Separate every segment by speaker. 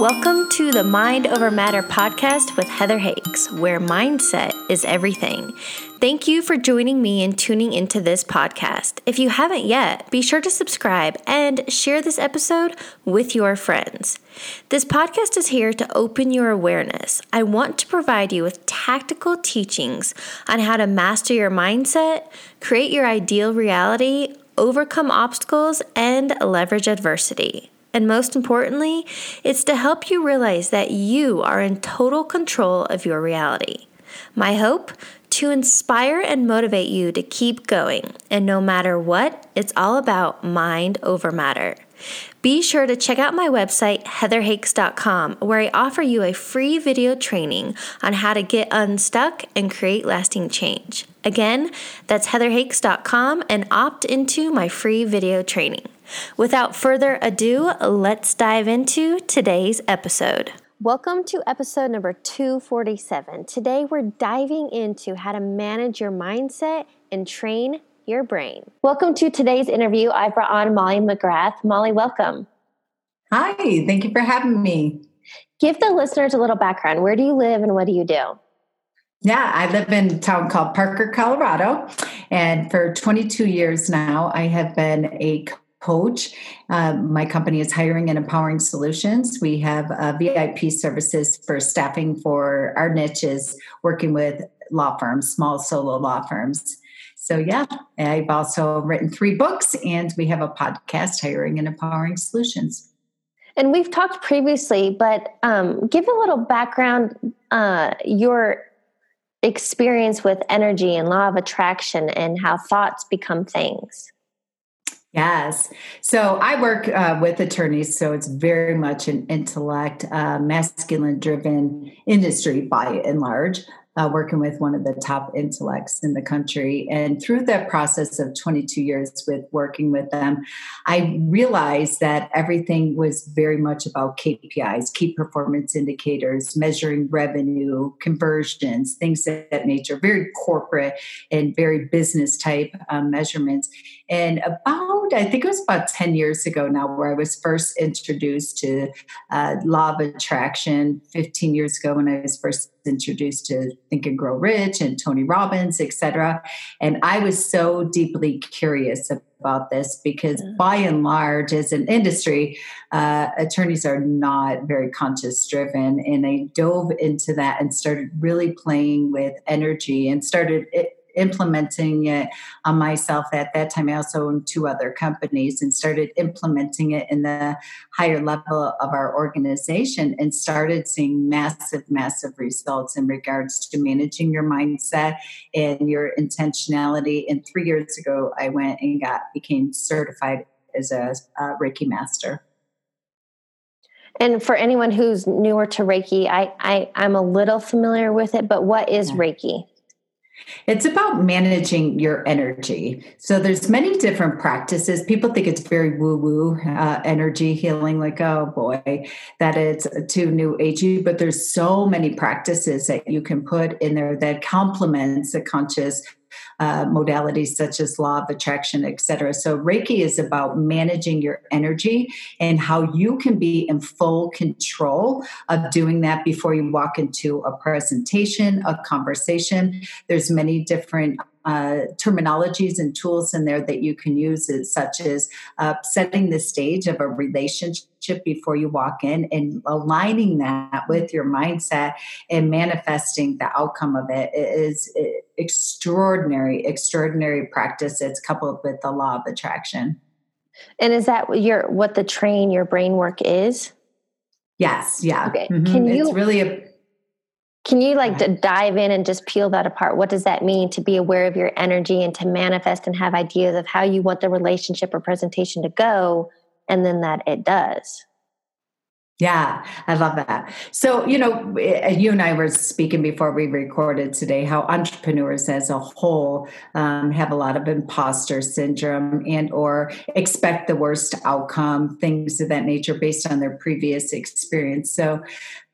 Speaker 1: Welcome to the Mind Over Matter podcast with Heather Hakes, where mindset is everything. Thank you for joining me and tuning into this podcast. If you haven't yet, be sure to subscribe and share this episode with your friends. This podcast is here to open your awareness. I want to provide you with tactical teachings on how to master your mindset, create your ideal reality, overcome obstacles, and leverage adversity. And most importantly, it's to help you realize that you are in total control of your reality. My hope? To inspire and motivate you to keep going. And no matter what, it's all about mind over matter. Be sure to check out my website, heatherhakes.com, where I offer you a free video training on how to get unstuck and create lasting change. Again, that's heatherhakes.com and opt into my free video training. Without further ado, let's dive into today's episode. Welcome to episode number 247. Today we're diving into how to manage your mindset and train your brain. Welcome to today's interview. I brought on Molly McGrath. Molly, welcome.
Speaker 2: Hi, thank you for having me.
Speaker 1: Give the listeners a little background. Where do you live and what do you do?
Speaker 2: Yeah, I live in a town called Parker, Colorado. And for 22 years now, I have been a coach. Uh, my company is Hiring and Empowering Solutions. We have uh, VIP services for staffing for our niches, working with law firms, small solo law firms. So, yeah, I've also written three books and we have a podcast, Hiring and Empowering Solutions.
Speaker 1: And we've talked previously, but um, give a little background uh, your experience with energy and law of attraction and how thoughts become things.
Speaker 2: Yes. So I work uh, with attorneys, so it's very much an intellect, uh, masculine driven industry by and large uh, working with one of the top intellects in the country. And through that process of 22 years with working with them, I realized that everything was very much about KPIs, key performance indicators, measuring revenue, conversions, things of that nature, very corporate and very business type um, measurements. And about, I think it was about 10 years ago now, where I was first introduced to uh, law of attraction, 15 years ago when I was first introduced to Think and Grow Rich and Tony Robbins, etc. And I was so deeply curious about this because, by and large, as an industry, uh, attorneys are not very conscious driven. And I dove into that and started really playing with energy and started. Implementing it on myself at that time. I also owned two other companies and started implementing it in the higher level of our organization and started seeing massive, massive results in regards to managing your mindset and your intentionality. And three years ago, I went and got became certified as a, a Reiki master.
Speaker 1: And for anyone who's newer to Reiki, I, I I'm a little familiar with it, but what is yeah. Reiki?
Speaker 2: It's about managing your energy. So there's many different practices. People think it's very woo woo uh, energy healing, like oh boy, that it's too new agey. But there's so many practices that you can put in there that complements the conscious uh, modalities such as law of attraction, etc. So Reiki is about managing your energy and how you can be in full control of doing that before you walk into a presentation, a conversation. There's many different uh, terminologies and tools in there that you can use, such as uh, setting the stage of a relationship before you walk in and aligning that with your mindset and manifesting the outcome of it is extraordinary, extraordinary practice. It's coupled with the law of attraction.
Speaker 1: And is that your what the train your brain work is?
Speaker 2: Yes, yeah. Okay. Mm-hmm. Can you it's really a
Speaker 1: can you like right. dive in and just peel that apart? What does that mean to be aware of your energy and to manifest and have ideas of how you want the relationship or presentation to go and then that it does?
Speaker 2: Yeah, I love that. So, you know, eh, you and I were speaking before we recorded today how entrepreneurs as a whole um, have a lot of imposter syndrome and or expect the worst outcome, things of that nature based on their previous experience. So,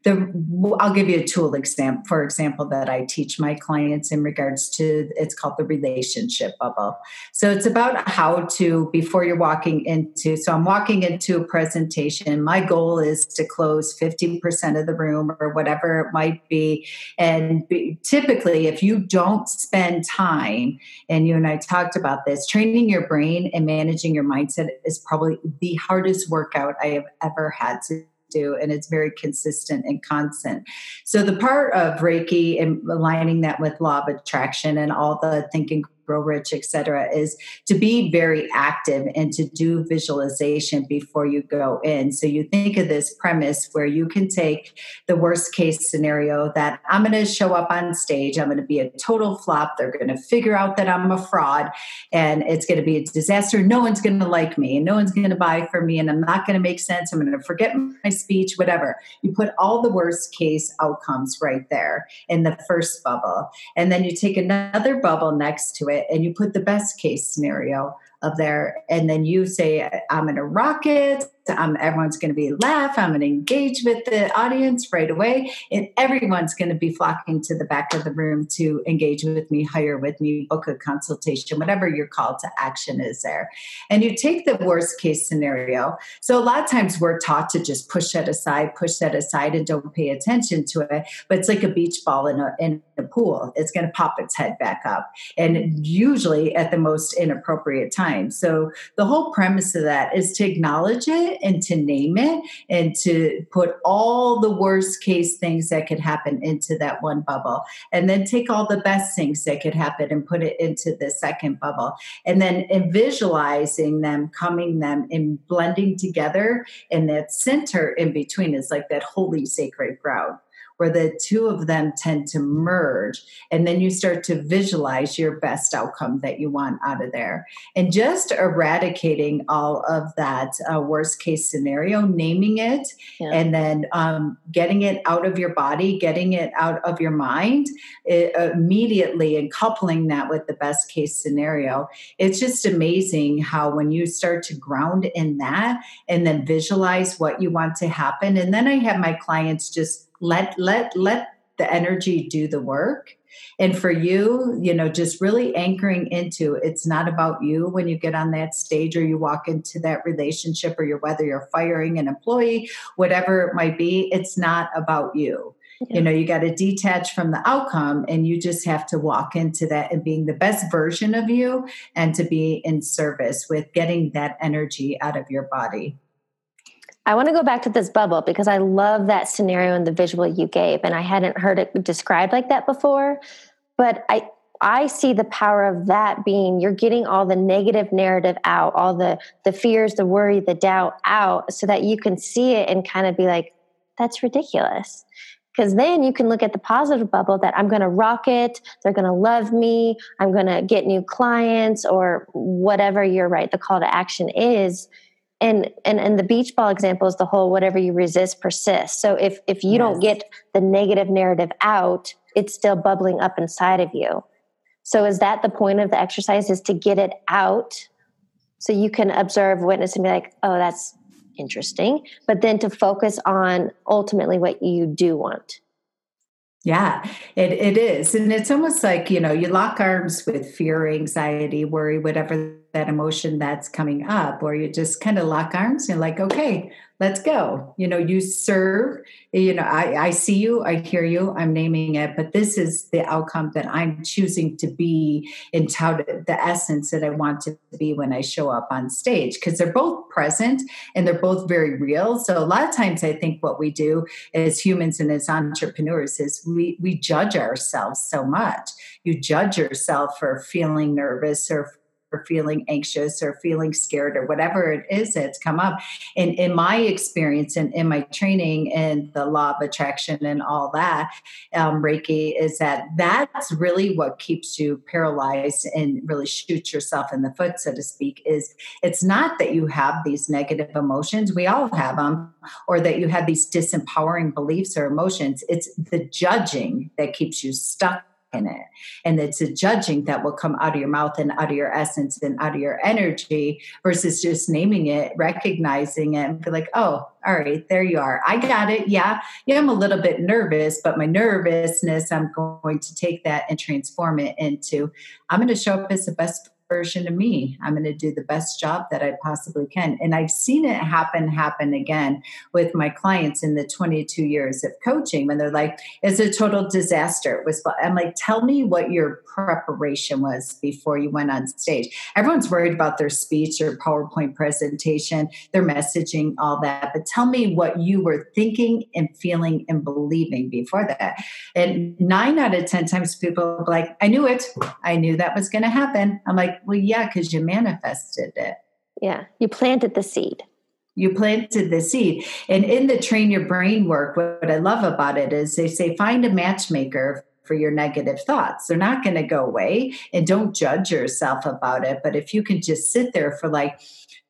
Speaker 2: the I'll give you a tool example, for example, that I teach my clients in regards to it's called the relationship bubble. So it's about how to before you're walking into. So I'm walking into a presentation. My goal is to close 50% of the room or whatever it might be. And be, typically, if you don't spend time, and you and I talked about this, training your brain and managing your mindset is probably the hardest workout I have ever had to do and it's very consistent and constant. So the part of reiki and aligning that with law of attraction and all the thinking grow rich etc is to be very active and to do visualization before you go in. So you think of this premise where you can take the worst case scenario that i'm going to show up on stage i'm going to be a total flop they're going to figure out that i'm a fraud and it's going to be a disaster. No one's going to like me and no one's going to buy for me and i'm not going to make sense i'm going to forget my speech whatever. You put all the worst case outcomes right there in the first bubble and then you take another bubble next to it it and you put the best case scenario of there and then you say i'm going to rock it um, everyone's going to be laugh. I'm going to engage with the audience right away, and everyone's going to be flocking to the back of the room to engage with me, hire with me, book a consultation, whatever your call to action is there. And you take the worst case scenario. So a lot of times we're taught to just push that aside, push that aside, and don't pay attention to it. But it's like a beach ball in a in a pool. It's going to pop its head back up, and usually at the most inappropriate time. So the whole premise of that is to acknowledge it and to name it and to put all the worst case things that could happen into that one bubble. And then take all the best things that could happen and put it into the second bubble. And then visualizing them, coming them and blending together. And that center in between is like that holy sacred ground where the two of them tend to merge. And then you start to visualize your best outcome that you want out of there. And just eradicating all of that uh, worst case scenario, naming it, yeah. and then um, getting it out of your body, getting it out of your mind it, immediately, and coupling that with the best case scenario. It's just amazing how when you start to ground in that and then visualize what you want to happen. And then I have my clients just let let let the energy do the work. And for you you know just really anchoring into it's not about you when you get on that stage or you walk into that relationship or you're whether you're firing an employee whatever it might be it's not about you. Yeah. you know you got to detach from the outcome and you just have to walk into that and being the best version of you and to be in service with getting that energy out of your body
Speaker 1: I want to go back to this bubble because I love that scenario and the visual you gave, and I hadn't heard it described like that before. But I I see the power of that being you're getting all the negative narrative out, all the the fears, the worry, the doubt out, so that you can see it and kind of be like, "That's ridiculous." Because then you can look at the positive bubble that I'm going to rock it, they're going to love me, I'm going to get new clients, or whatever you're right, the call to action is and and and the beach ball example is the whole whatever you resist persists so if if you yes. don't get the negative narrative out it's still bubbling up inside of you so is that the point of the exercise is to get it out so you can observe witness and be like oh that's interesting but then to focus on ultimately what you do want
Speaker 2: yeah, it, it is. And it's almost like, you know, you lock arms with fear, anxiety, worry, whatever that emotion that's coming up, or you just kind of lock arms and like, okay, let's go. You know, you serve, you know, I, I see you, I hear you, I'm naming it, but this is the outcome that I'm choosing to be in touted, the essence that I want to be when I show up on stage, because they're both present and they're both very real. So a lot of times I think what we do as humans and as entrepreneurs is we we judge ourselves so much. You judge yourself for feeling nervous or or feeling anxious or feeling scared or whatever it is that's come up. And in my experience and in, my training and the law of attraction and all that, um, Reiki, is that that's really what keeps you paralyzed and really shoots yourself in the foot, so to speak. Is it's not that you have these negative emotions, we all have them, or that you have these disempowering beliefs or emotions. It's the judging that keeps you stuck in it. And it's a judging that will come out of your mouth and out of your essence and out of your energy versus just naming it, recognizing it, and be like, oh, all right, there you are. I got it. Yeah. Yeah, I'm a little bit nervous, but my nervousness, I'm going to take that and transform it into I'm going to show up as the best version of me. I'm going to do the best job that I possibly can. And I've seen it happen, happen again with my clients in the 22 years of coaching when they're like, it's a total disaster. It was, I'm like, tell me what your preparation was before you went on stage. Everyone's worried about their speech or PowerPoint presentation, their messaging, all that. But tell me what you were thinking and feeling and believing before that. And nine out of 10 times people like, I knew it. I knew that was going to happen. I'm like, well, yeah, because you manifested it.
Speaker 1: Yeah, you planted the seed.
Speaker 2: You planted the seed. And in the train your brain work, what I love about it is they say find a matchmaker for your negative thoughts. They're not going to go away and don't judge yourself about it. But if you can just sit there for like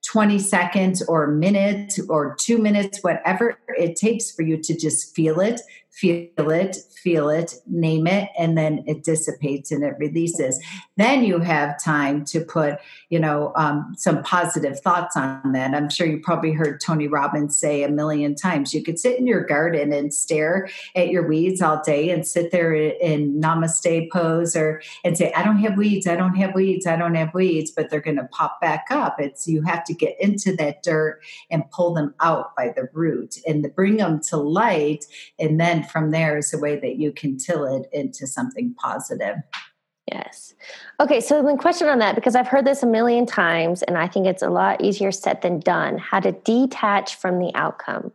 Speaker 2: 20 seconds or a minute or two minutes, whatever it takes for you to just feel it, feel it, feel it, name it, and then it dissipates and it releases. Then you have time to put, you know, um, some positive thoughts on that. I'm sure you probably heard Tony Robbins say a million times you could sit in your garden and stare at your weeds all day and sit there in namaste pose or and say, I don't have weeds, I don't have weeds, I don't have weeds, but they're going to pop back up. It's you have to get into that dirt and pull them out by the root and bring them to light and then from there is a way that you can till it into something positive.
Speaker 1: Yes. Okay, so the question on that, because I've heard this a million times and I think it's a lot easier said than done, how to detach from the outcome.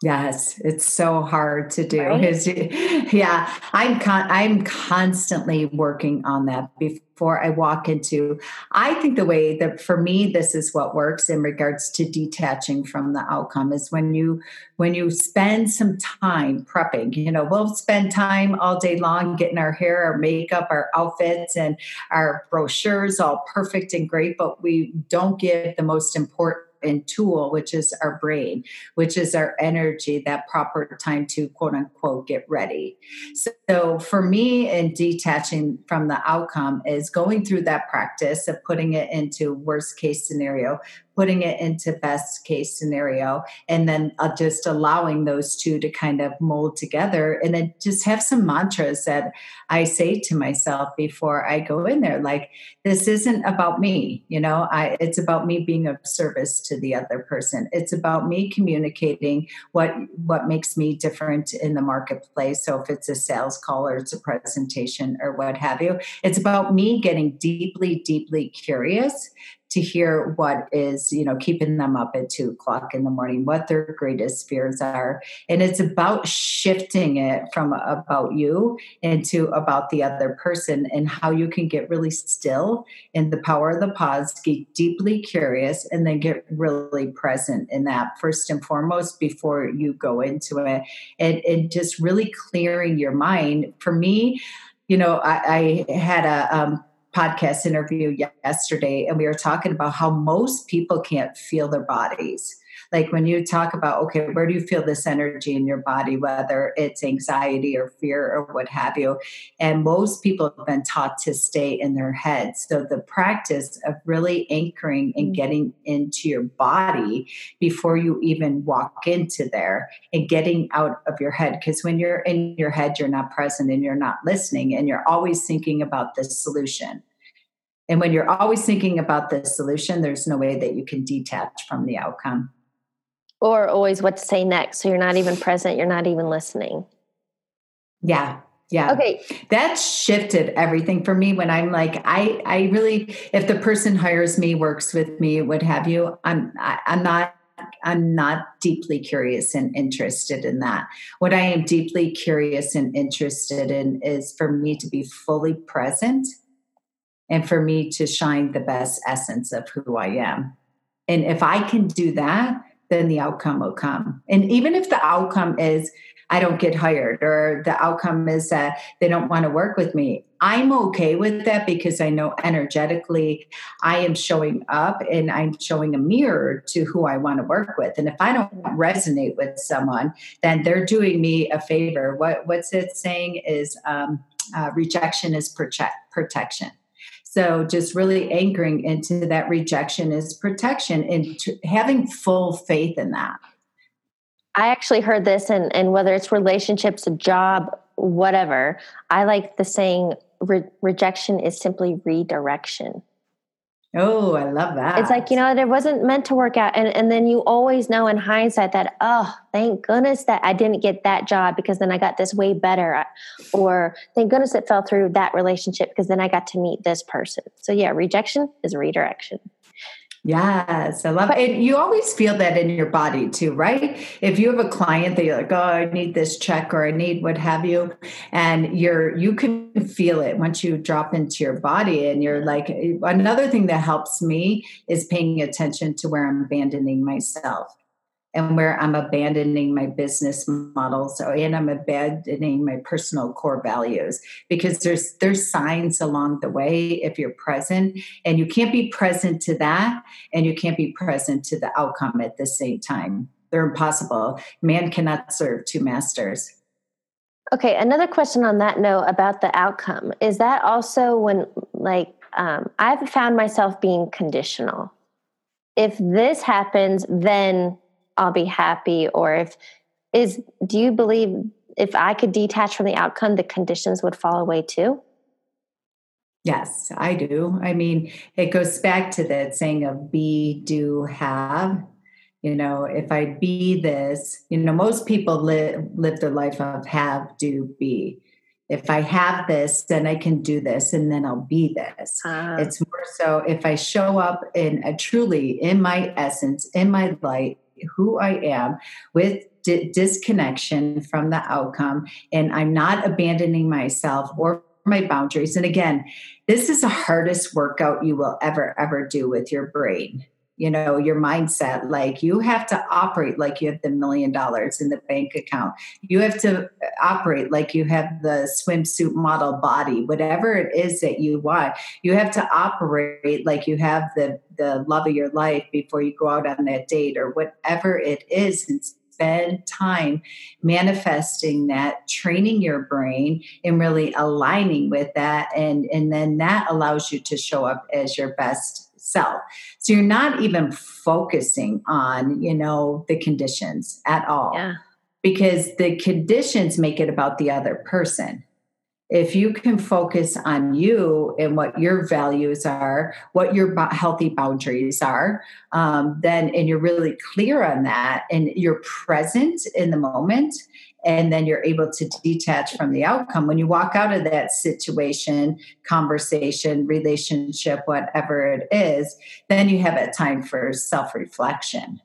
Speaker 2: Yes, it's so hard to do. Right? Yeah, I'm con- I'm constantly working on that before I walk into. I think the way that for me this is what works in regards to detaching from the outcome is when you when you spend some time prepping. You know, we'll spend time all day long getting our hair, our makeup, our outfits, and our brochures all perfect and great, but we don't give the most important and tool, which is our brain, which is our energy, that proper time to quote unquote get ready. So for me, in detaching from the outcome is going through that practice of putting it into worst case scenario, putting it into best case scenario and then uh, just allowing those two to kind of mold together. And then just have some mantras that i say to myself before i go in there like this isn't about me you know? I, it's about me being of service to the other person. It's about me communicating what what makes me different in the marketplace. So if it's a sales call or it's a presentation or what have you it's about me getting deeply deeply curious to hear what is you know keeping them up at two o'clock in the morning what their greatest fears are. And it's about shifting it from about you into about the other person and how you can get really still in the power of the pause get deeply curious and then get really present in that first and foremost before you go into it. And, and just really clearing your mind. For me you know i, I had a um, podcast interview yesterday and we were talking about how most people can't feel their bodies. Like when you talk about okay where do you feel this energy in your body whether it's anxiety or fear or what have you? And most people have been taught to stay in their heads so the practice of really anchoring and mm. getting into your body before you even walk into there and getting out of your head. Because when you're in your head you're not present and you're not listening and you're always thinking about the solution and when you're always thinking about the solution, there's no way that you can detach from the outcome.
Speaker 1: Or always what to say next. So you're not even present, you're not even listening.
Speaker 2: Yeah. Yeah.
Speaker 1: Okay.
Speaker 2: That shifted everything for me when I'm like, I, I really, if the person hires me, works with me, what have you, I'm, I, I'm not I'm not deeply curious and interested in that. What I am deeply curious and interested in is for me to be fully present and for me to shine the best essence of who I am. And if I can do that, then the outcome will come. And even if the outcome is, I don't get hired or the outcome is that they don't want to work with me. I'm okay with that because I know energetically I am showing up and I'm showing a mirror to who I want to work with. And if I don't resonate with someone, then they're doing me a favor. What what's it saying is um, uh, rejection is protect, protection. So just really anchoring into that rejection is protection and having full faith in that.
Speaker 1: I actually heard this, and, and whether it's relationships, a job, whatever, I like the saying re- rejection is simply redirection.
Speaker 2: Oh, I love that.
Speaker 1: It's like, you know, it wasn't meant to work out. And, and then you always know in hindsight that, oh, thank goodness that I didn't get that job because then I got this way better. Uh, or thank goodness it fell through that relationship because then I got to meet this person. So, yeah, rejection is redirection.
Speaker 2: Yes, I love it. And you always feel that in your body too, right? If you have a client that you're like, oh, I need this check or I need what have you, and you're you can feel it once you drop into your body. And you're like, another thing that helps me is paying attention to where I'm abandoning myself and where I'm abandoning my business models and I'm abandoning my personal core values because there's there's signs along the way if you're present and you can't be present to that and you can't be present to the outcome at the same time. They're impossible. Man cannot serve two masters.
Speaker 1: Okay, another question on that note about the outcome is that also when like um, I've found myself being conditional. If this happens, then I'll be happy or if is do you believe if I could detach from the outcome the conditions would fall away too?
Speaker 2: Yes, I do. I mean, it goes back to that saying of be, do, have. You know, if I be this, you know, most people live live their life of have, do, be. If I have this, then I can do this, and then I'll be this. Uh, it's more so if I show up in a truly in my essence, in my light, who I am with di- disconnection from the outcome, and I'm not abandoning myself or my boundaries. And again, this is the hardest workout you will ever, ever do with your brain you know your mindset like you have to operate like you have the million dollars in the bank account. You have to uh, operate like you have the swimsuit model body whatever it is that you want. You have to operate like you have the the love of your life before you go out on that date or whatever it is and spend time manifesting that training your brain and really aligning with that. And and then that allows you to show up as your best self. So you're not even focusing on, you know, the conditions at all. Yeah. Because the conditions make it about the other person. If you can focus on you and what your values are, what your healthy boundaries are, um, then and you're really clear on that, and you're present in the moment, and then you're able to detach from the outcome. When you walk out of that situation conversation relationship whatever it is then you have a time for self-reflection.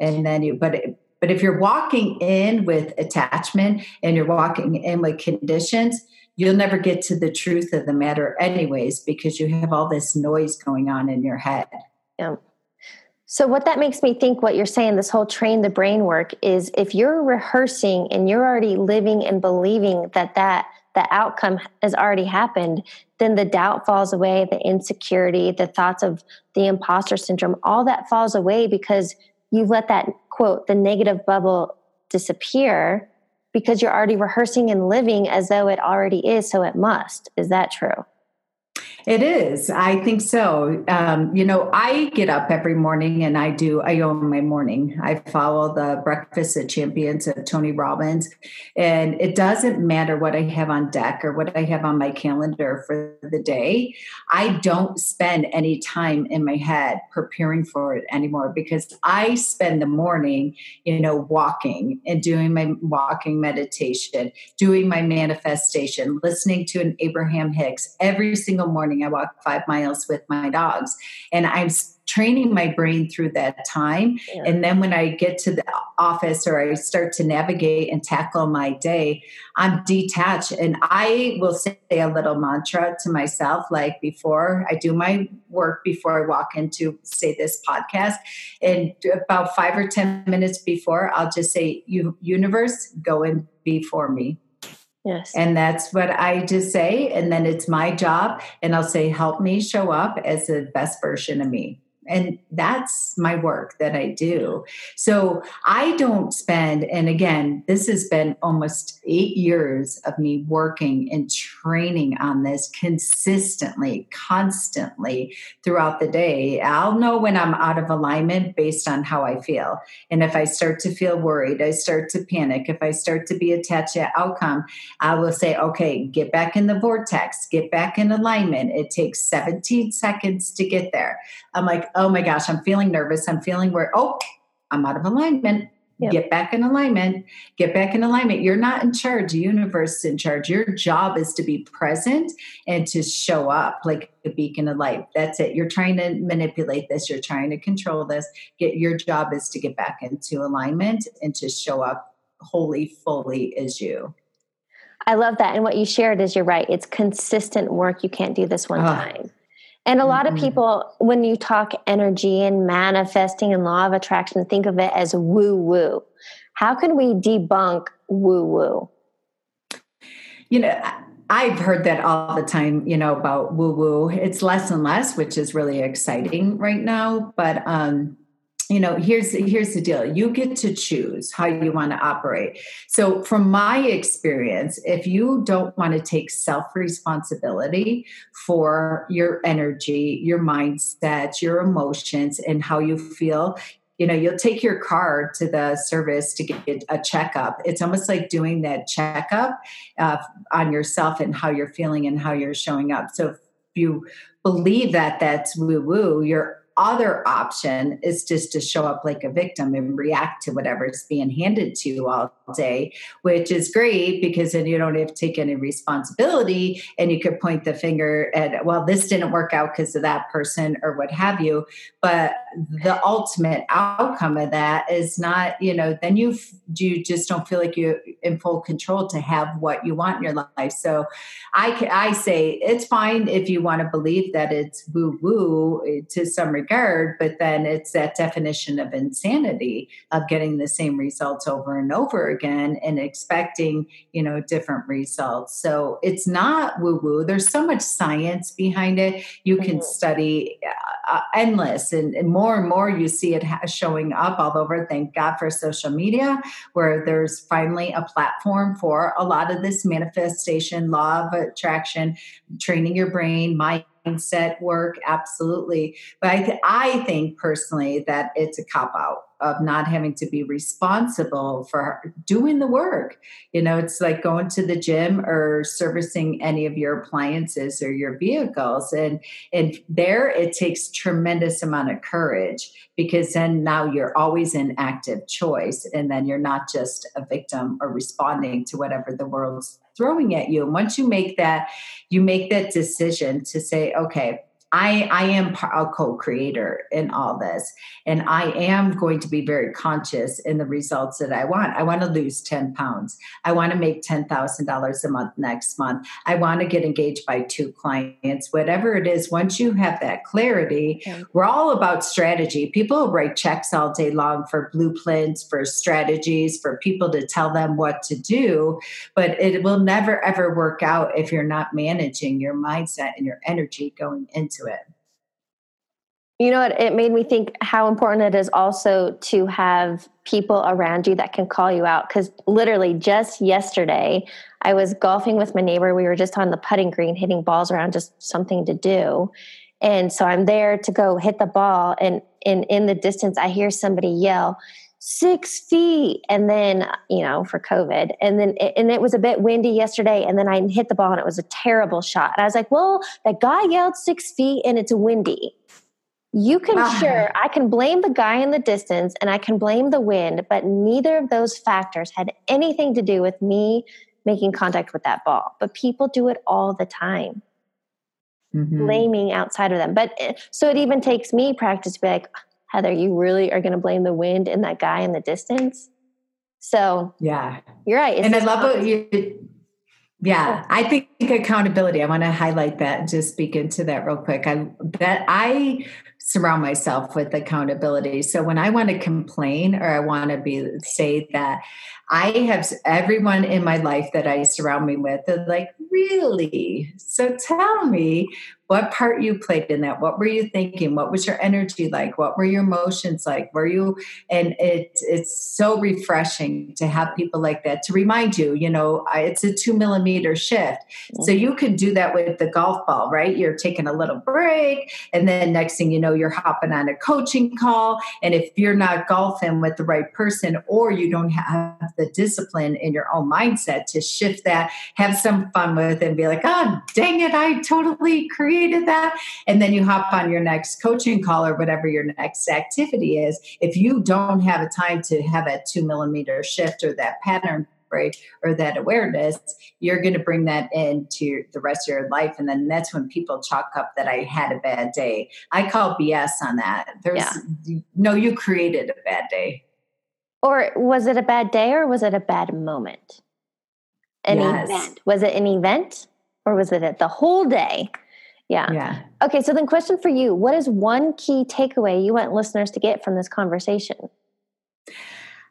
Speaker 2: And then you but it, but if you're walking in with attachment and you're walking in with conditions you'll never get to the truth of the matter anyways because you have all this noise going on in your head.
Speaker 1: Yeah so, what that makes me think, what you're saying, this whole train the brain work is if you're rehearsing and you're already living and believing that that the outcome has already happened, then the doubt falls away, the insecurity, the thoughts of the imposter syndrome, all that falls away because you've let that quote, the negative bubble disappear because you're already rehearsing and living as though it already is, so it must. Is that true?
Speaker 2: It is. I think so. Um, you know, I get up every morning and I do, I own my morning. I follow the Breakfast Champions of Tony Robbins. And it doesn't matter what I have on deck or what I have on my calendar for the day. I don't spend any time in my head preparing for it anymore because I spend the morning, you know, walking and doing my walking meditation, doing my manifestation, listening to an Abraham Hicks every single morning morning. I walk five miles with my dogs, and I'm training my brain through that time. Yeah. And then when I get to the office or I start to navigate and tackle my day, I'm detached. And I will say a little mantra to myself, like before I do my work, before I walk into, say, this podcast. And about five or 10 minutes before, I'll just say, You universe, go in before me.
Speaker 1: Yes.
Speaker 2: And that's what I just say. And then it's my job. And I'll say, help me show up as the best version of me and that's my work that I do. So I don't spend, and again, this has been almost eight years of me working and training on this consistently, constantly throughout the day. I'll know when I'm out of alignment based on how I feel. And if I start to feel worried, I start to panic, if I start to be attached to outcome, I will say, okay, get back in the vortex, get back in alignment. It takes 17 seconds to get there. I'm like, oh my gosh, I'm feeling nervous. I'm feeling where, oh, I'm out of alignment. Yep. Get back in alignment. Get back in alignment. You're not in charge. The universe is in charge. Your job is to be present and to show up like a beacon of light. That's it. You're trying to manipulate this. You're trying to control this. Get your job is to get back into alignment and to show up wholly, fully as you.
Speaker 1: I love that. And what you shared is you're right. It's consistent work. You can't do this one oh. time. And a lot mm-hmm. of people, when you talk energy and manifesting and law of attraction, think of it as woo woo. How can we debunk woo woo?
Speaker 2: You know, I've heard that all the time, you know, about woo woo. It's less and less, which is really exciting right now. But um, you know here's here's the deal. You get to choose how you want to operate. So from my experience if you don't want to take self responsibility for your energy your mindset your emotions and how you feel you know you'll take your car to the service to get a checkup. It's almost like doing that checkup uh, on yourself and how you're feeling and how you're showing up. So if you believe that that's woo woo you're other option is just to show up like a victim and react to whatever's being handed to you all day, which is great because then you don't have to take any responsibility and you could point the finger at, well, this didn't work out because of that person or what have you. But the ultimate outcome of that is not, you know, then you you just don't feel like you're in full control to have what you want in your life. So I I say it's fine if you want to believe that it's woo woo to some regard, but then it's that definition of insanity of getting the same results over and over again and expecting, you know, different results. So it's not woo woo. There's so much science behind it. You can mm-hmm. study uh, endless and, and, more and more you see it ha- showing up all over. Thank God for social media, where there's finally a platform for a lot of this manifestation, law of attraction, training your brain, mind mindset work absolutely. But i, th- I think personally that it's a cop out of not having to be responsible for doing the work. You know it's like going to the gym or servicing any of your appliances or your vehicles and and there it takes tremendous amount of courage because then now you're always in active choice and then you're not just a victim or responding to whatever the world's throwing at you. And once you make that, you make that decision to say, okay, I, I am a co-creator in all this and i am going to be very conscious in the results that i want. I want to lose 10 pounds. I want to make $10000 a month next month. I want to get engaged by two clients. Whatever it is once you have that clarity okay. we're all about strategy. People write checks all day long for blueprints for strategies for people to tell them what to do but it will never ever work out if you're not managing your mindset and your energy going into it.
Speaker 1: You know, it, it made me think how important it is also to have people around you that can call you out. Because literally, just yesterday, I was golfing with my neighbor. We were just on the putting green, hitting balls around, just something to do. And so I'm there to go hit the ball, and in in the distance, I hear somebody yell, six feet and then you know for covid and then and it was a bit windy yesterday and then i hit the ball and it was a terrible shot and i was like well that guy yelled six feet and it's windy you can wow. sure i can blame the guy in the distance and i can blame the wind but neither of those factors had anything to do with me making contact with that ball but people do it all the time mm-hmm. blaming outside of them. But eh, so it even takes me practice to be like, Heather, you really are going to blame the wind and that guy in the distance? So
Speaker 2: yeah,
Speaker 1: you're right.
Speaker 2: It's and I love what you. Yeah, I think accountability. I want to highlight that and just speak into that real quick. I that I surround myself with accountability. So when I want to complain or I want to be say that I have everyone in my life that I surround me with, they're like, really? So tell me what part you played in that? What were you thinking? What was your energy like? What were your emotions like? Were you and it it's so refreshing to have people like that to remind you you know it's a two millimeter shift. So mm-hmm. you can do that with the golf ball right? You're taking a little break and then next thing you know you're hopping on a coaching call. And if you're not golfing with the right person or you don't have the discipline in your own mindset to shift that have some fun with it and be like oh dang it i totally created created that. And then you hop on your next coaching call or whatever your next activity is. If you don't have a time to have a two millimeter shift or that pattern break or that awareness, you're going to bring that into the rest of your life. And then that's when people chalk up that I had a bad day. I call BS on that. There's yeah. no, you created a bad day.
Speaker 1: Or was it a bad day or was it a bad moment? An yes. event. Was it an event or was it the whole day? Yeah. Yeah. Okay. So then, question for you What is one key takeaway you want listeners to get from this conversation?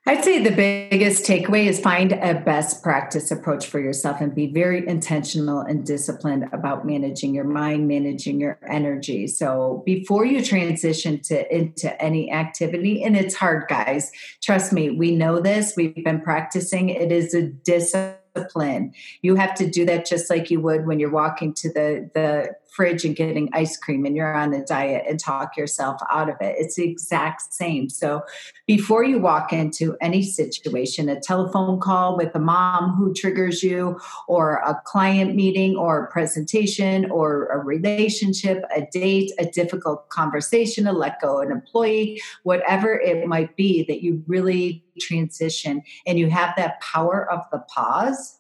Speaker 2: I'd say the biggest takeaway is find a best practice approach for yourself and be very intentional and disciplined about managing your mind, managing your energy. So before you transition to into any activity, and it's hard, guys. Trust me, we know this. We've been practicing. It is a discipline discipline. You have to do that just like you would when you're walking to the, the fridge and getting ice cream and you're on a diet and talk yourself out of it. It's the exact same. So before you walk into any situation, a telephone call with a mom who triggers you, or a client meeting, or a presentation, or a relationship, a date, a difficult conversation, a let go an employee, whatever it might be that you really transition and you have that power of the pause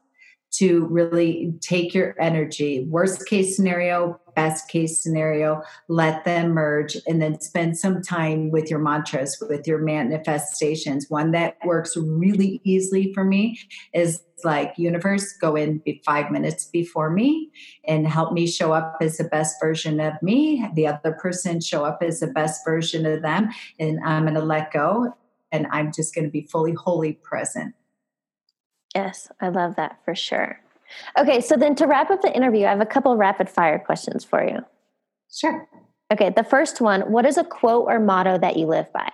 Speaker 2: to really take your energy, worst case scenario, best case scenario, let them merge, and then spend some time with your mantras, with your manifestations. One that works really easily for me is like, universe, go in five minutes before me and help me show up as the best version of me. The other person show up as the best version of them, and I'm going to let go and I'm just going to be fully, wholly present.
Speaker 1: Yes, I love that for sure. Okay, so then to wrap up the interview, I have a couple rapid fire questions for you.
Speaker 2: Sure.
Speaker 1: Okay, the first one What is a quote or motto that you live by?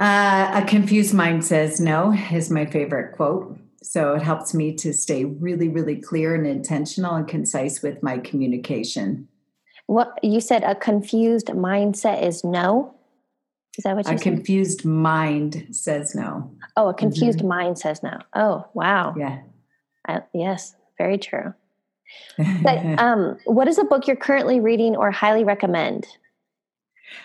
Speaker 2: Uh, a confused mind says no, is my favorite quote. So it helps me to stay really, really clear and intentional and concise with my communication.
Speaker 1: What you said, a confused mindset is no? Is that what you said?
Speaker 2: A confused mind says no.
Speaker 1: Oh, a confused mm-hmm. mind says no. Oh, wow.
Speaker 2: Yeah.
Speaker 1: I, yes, very true. but um, what is a book you're currently reading or highly recommend?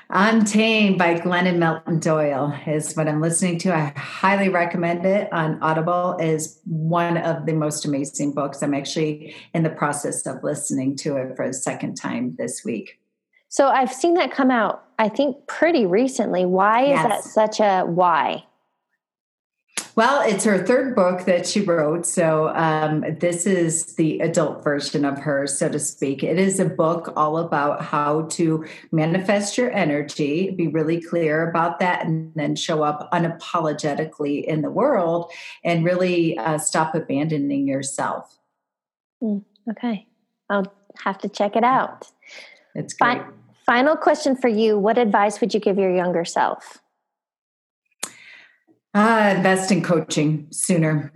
Speaker 2: Untamed by Glennon Melton Doyle is what I'm listening to. I highly recommend it on Audible is one of the most amazing books. I'm actually in the process of listening to it for a second time this week.
Speaker 1: So I've seen that come out, I think, pretty recently. Why is yes. that such a why?
Speaker 2: Well, it's her third book that she wrote. So, um, this is the adult version of her, so to speak. It is a book all about how to manifest your energy, be really clear about that, and then show up unapologetically in the world and really uh, stop abandoning yourself.
Speaker 1: Mm, okay. I'll have to check it out.
Speaker 2: It's great.
Speaker 1: Final question for you What advice would you give your younger self?
Speaker 2: Uh, invest in coaching sooner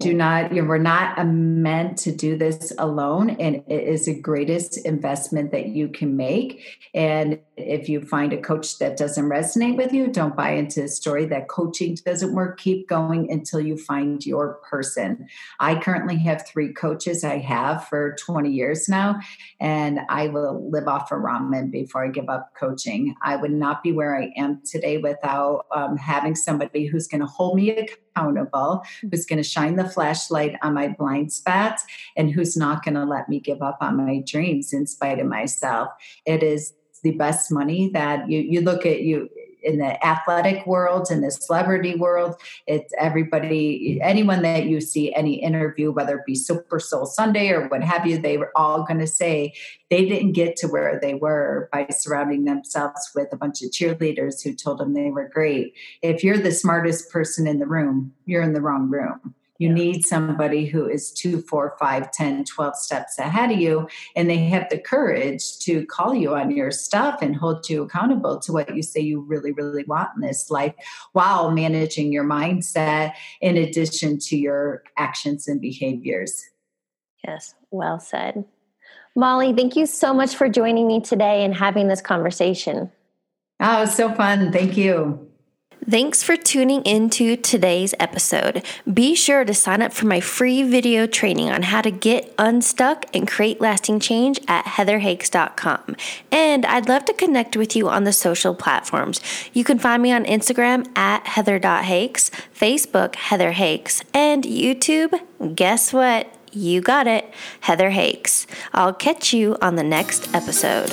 Speaker 2: do not you we're not meant to do this alone and it is the greatest investment that you can make. And if you find a coach that doesn't resonate with you don't buy into the story that coaching doesn't work. Keep going until you find your person. I currently have three coaches i have for 20 years now and i will live off of ramen before i give up coaching. I would not be where i am today without um, having somebody who's going to hold me accountable mm-hmm. who's going to shine the flashlight on my blind spots and who's not going to let me give up on my dreams in spite of myself. It is the best money that you you look at you in the athletic world in the celebrity world it's everybody anyone that you see any interview whether it be super soul sunday or what have you they were all going to say they didn't get to where they were by surrounding themselves with a bunch of cheerleaders who told them they were great. If you're the smartest person in the room you're in the wrong room you yeah. need somebody who is two, four, five, 10, 12 steps ahead of you, and they have the courage to call you on your stuff and hold you accountable to what you say you really, really want in this life while managing your mindset in addition to your actions and behaviors.
Speaker 1: Yes, well said. Molly, thank you so much for joining me today and having this conversation.
Speaker 2: Oh, it was so fun. Thank you.
Speaker 1: Thanks for tuning into today's episode. Be sure to sign up for my free video training on how to get unstuck and create lasting change at heatherhakes.com. And I'd love to connect with you on the social platforms. You can find me on Instagram at heather.hakes, Facebook Heather Hakes, and YouTube. Guess what? You got it, Heather Hakes. I'll catch you on the next episode.